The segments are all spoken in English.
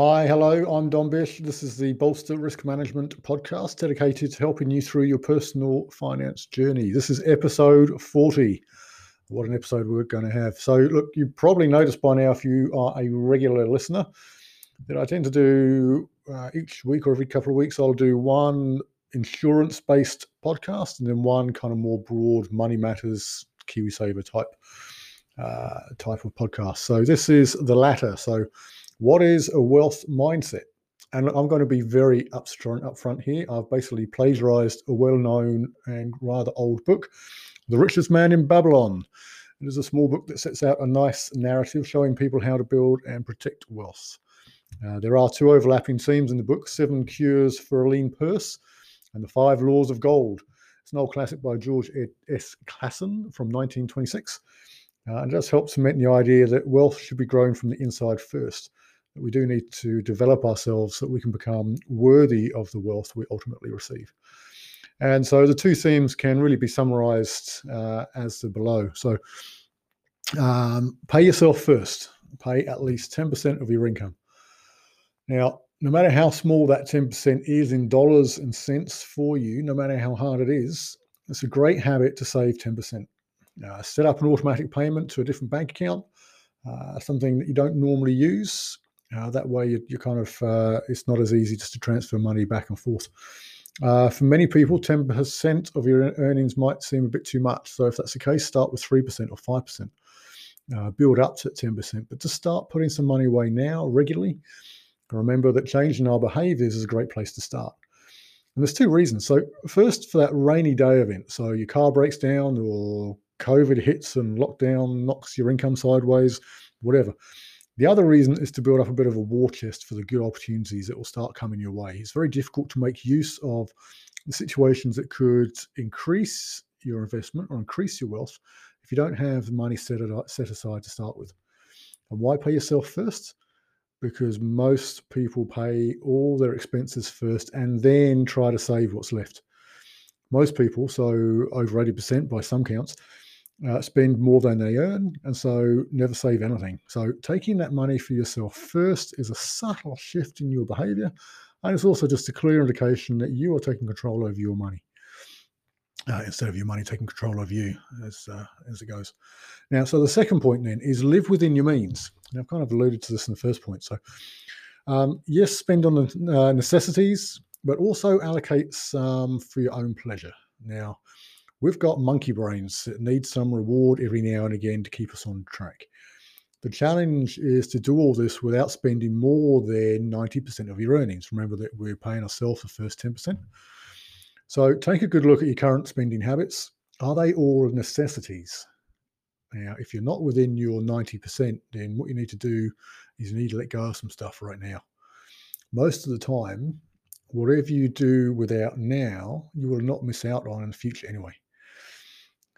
Hi, hello, I'm Don Bish. This is the Bolster Risk Management podcast dedicated to helping you through your personal finance journey. This is episode 40. What an episode we're going to have. So, look, you probably noticed by now, if you are a regular listener, that I tend to do uh, each week or every couple of weeks, I'll do one insurance based podcast and then one kind of more broad money matters, KiwiSaver type. Uh, type of podcast. So this is the latter. So what is a wealth mindset? And I'm going to be very upfront, upfront here. I've basically plagiarized a well known and rather old book, The Richest Man in Babylon. It is a small book that sets out a nice narrative showing people how to build and protect wealth. Uh, there are two overlapping themes in the book Seven Cures for a Lean Purse and The Five Laws of Gold. It's an old classic by George S. Clason from 1926. Uh, and just helps cement the idea that wealth should be grown from the inside first we do need to develop ourselves so that we can become worthy of the wealth we ultimately receive. And so the two themes can really be summarized uh, as the below. So um, pay yourself first, pay at least 10% of your income. Now, no matter how small that 10% is in dollars and cents for you, no matter how hard it is, it's a great habit to save 10%. Uh, set up an automatic payment to a different bank account, uh, something that you don't normally use. Uh, that way, you, you kind of uh, it's not as easy just to transfer money back and forth. Uh, for many people, 10% of your earnings might seem a bit too much. So, if that's the case, start with 3% or 5%. Uh, build up to 10%, but just start putting some money away now regularly. remember that changing our behaviors is a great place to start. And there's two reasons. So, first, for that rainy day event. So, your car breaks down, or COVID hits and lockdown knocks your income sideways, whatever. The other reason is to build up a bit of a war chest for the good opportunities that will start coming your way. It's very difficult to make use of the situations that could increase your investment or increase your wealth if you don't have the money set, set aside to start with. And why pay yourself first? Because most people pay all their expenses first and then try to save what's left. Most people, so over 80% by some counts, uh, spend more than they earn, and so never save anything. So, taking that money for yourself first is a subtle shift in your behavior, and it's also just a clear indication that you are taking control over your money. Uh, instead of your money taking control of you as uh, as it goes. Now, so the second point then is live within your means. I've kind of alluded to this in the first point. So, um, yes, spend on the uh, necessities, but also allocate some for your own pleasure. Now, We've got monkey brains that need some reward every now and again to keep us on track. The challenge is to do all this without spending more than 90% of your earnings. Remember that we're paying ourselves the first 10%. So take a good look at your current spending habits. Are they all of necessities? Now, if you're not within your 90%, then what you need to do is you need to let go of some stuff right now. Most of the time, whatever you do without now, you will not miss out on in the future anyway.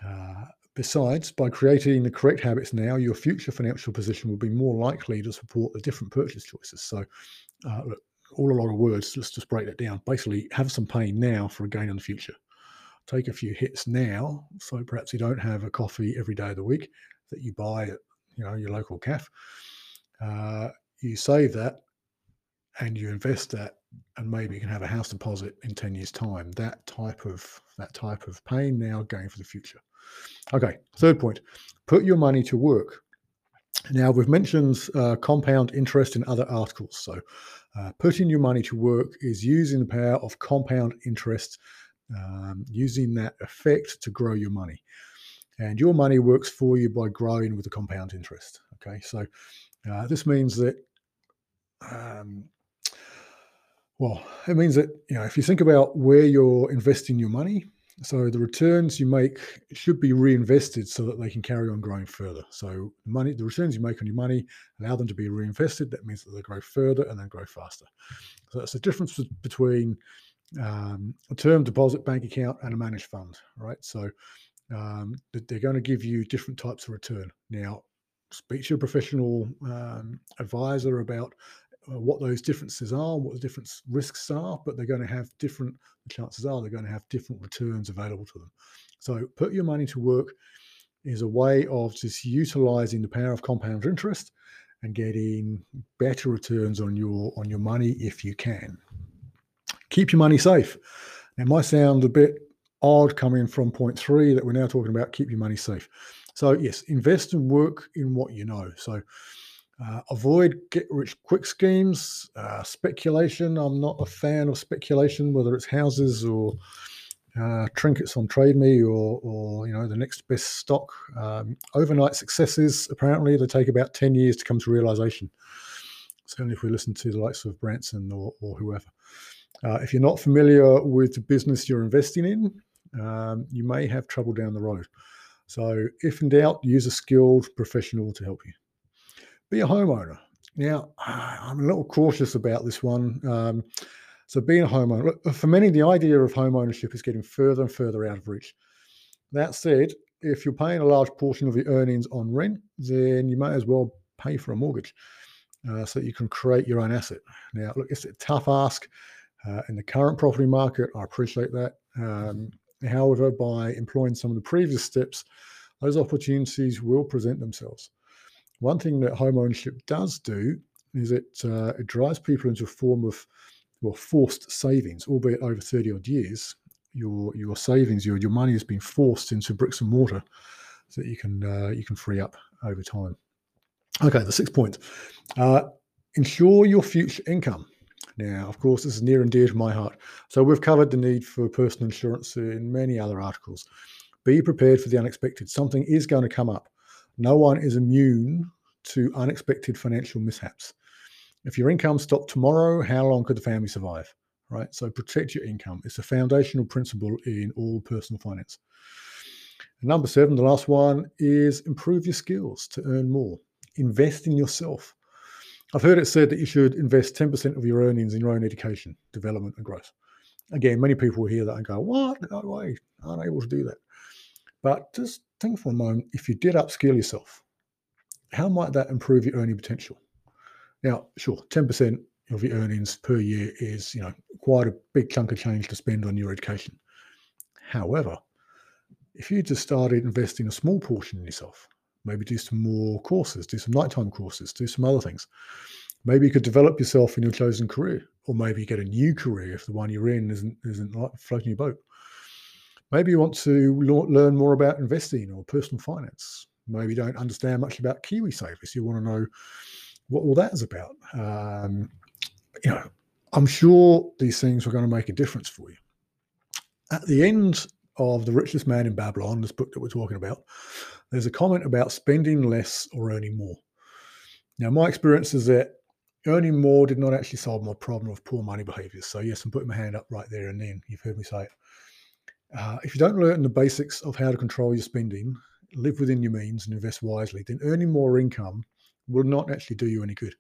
Uh, besides, by creating the correct habits now, your future financial position will be more likely to support the different purchase choices. So, uh, look, all a lot of words. Let's just break that down. Basically, have some pain now for a gain in the future. Take a few hits now, so perhaps you don't have a coffee every day of the week that you buy at you know your local cafe. Uh, you save that and you invest that and maybe you can have a house deposit in 10 years time that type of that type of pain now going for the future. Okay third point put your money to work. Now we've mentioned uh, compound interest in other articles so uh, putting your money to work is using the power of compound interest um, using that effect to grow your money. And your money works for you by growing with the compound interest okay? So uh, this means that um, well, it means that you know if you think about where you're investing your money, so the returns you make should be reinvested so that they can carry on growing further. So the money, the returns you make on your money, allow them to be reinvested. That means that they grow further and then grow faster. So that's the difference between um, a term deposit bank account and a managed fund, right? So um, they're going to give you different types of return. Now, speak to your professional um, advisor about uh, what those differences are, what the different risks are, but they're going to have different, chances are they're going to have different returns available to them. So put your money to work is a way of just utilizing the power of compound interest and getting better returns on your on your money if you can. Keep your money safe. It might sound a bit odd coming from point three that we're now talking about keep your money safe. So yes, invest and work in what you know. So uh, avoid get rich quick schemes, uh, speculation. I'm not a fan of speculation, whether it's houses or uh, trinkets on Trade Me or, or you know the next best stock. Um, overnight successes apparently they take about ten years to come to realization. Certainly, if we listen to the likes of Branson or, or whoever. Uh, if you're not familiar with the business you're investing in, um, you may have trouble down the road. So, if in doubt, use a skilled professional to help you. Be a homeowner. Now, I'm a little cautious about this one. Um, so being a homeowner, for many, the idea of home ownership is getting further and further out of reach. That said, if you're paying a large portion of your earnings on rent, then you may as well pay for a mortgage uh, so you can create your own asset. Now, look, it's a tough ask uh, in the current property market. I appreciate that. Um, however, by employing some of the previous steps, those opportunities will present themselves. One thing that home ownership does do is it, uh, it drives people into a form of well, forced savings, albeit over 30 odd years, your your savings, your your money has been forced into bricks and mortar so that you can uh, you can free up over time. Okay, the sixth point. Uh, ensure your future income. Now, of course, this is near and dear to my heart. So we've covered the need for personal insurance in many other articles. Be prepared for the unexpected. Something is going to come up. No one is immune to unexpected financial mishaps. If your income stopped tomorrow, how long could the family survive? Right. So protect your income. It's a foundational principle in all personal finance. And number seven, the last one is improve your skills to earn more. Invest in yourself. I've heard it said that you should invest 10% of your earnings in your own education, development, and growth. Again, many people hear that and go, What? No way, aren't able to do that. But just think for a moment if you did upskill yourself, how might that improve your earning potential? Now, sure, 10% of your earnings per year is, you know, quite a big chunk of change to spend on your education. However, if you just started investing a small portion in yourself, maybe do some more courses, do some nighttime courses, do some other things. Maybe you could develop yourself in your chosen career, or maybe get a new career if the one you're in isn't isn't floating your boat. Maybe you want to learn more about investing or personal finance. Maybe you don't understand much about KiwiSaver, so you want to know what all that is about. Um, you know, I'm sure these things are going to make a difference for you. At the end of The Richest Man in Babylon, this book that we're talking about, there's a comment about spending less or earning more. Now, my experience is that earning more did not actually solve my problem of poor money behaviors. So, yes, I'm putting my hand up right there and then. You've heard me say it. Uh, if you don't learn the basics of how to control your spending, live within your means, and invest wisely, then earning more income will not actually do you any good.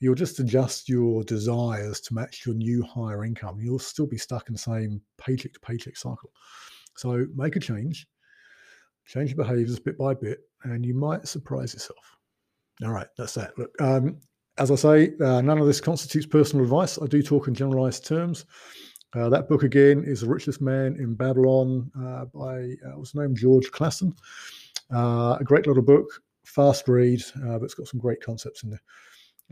You'll just adjust your desires to match your new higher income. You'll still be stuck in the same paycheck to paycheck cycle. So make a change, change your behaviors bit by bit, and you might surprise yourself. All right, that's that. Look, um, as I say, uh, none of this constitutes personal advice. I do talk in generalized terms. Uh, that book again is The Richest Man in Babylon uh, by uh, what's his name, George Clason. Uh, a great little book fast read, uh, but it's got some great concepts in there.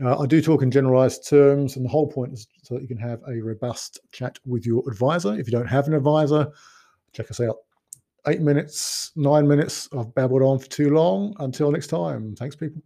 Uh, I do talk in generalized terms, and the whole point is so that you can have a robust chat with your advisor. If you don't have an advisor, check us out. Eight minutes, nine minutes, I've babbled on for too long. Until next time, thanks, people.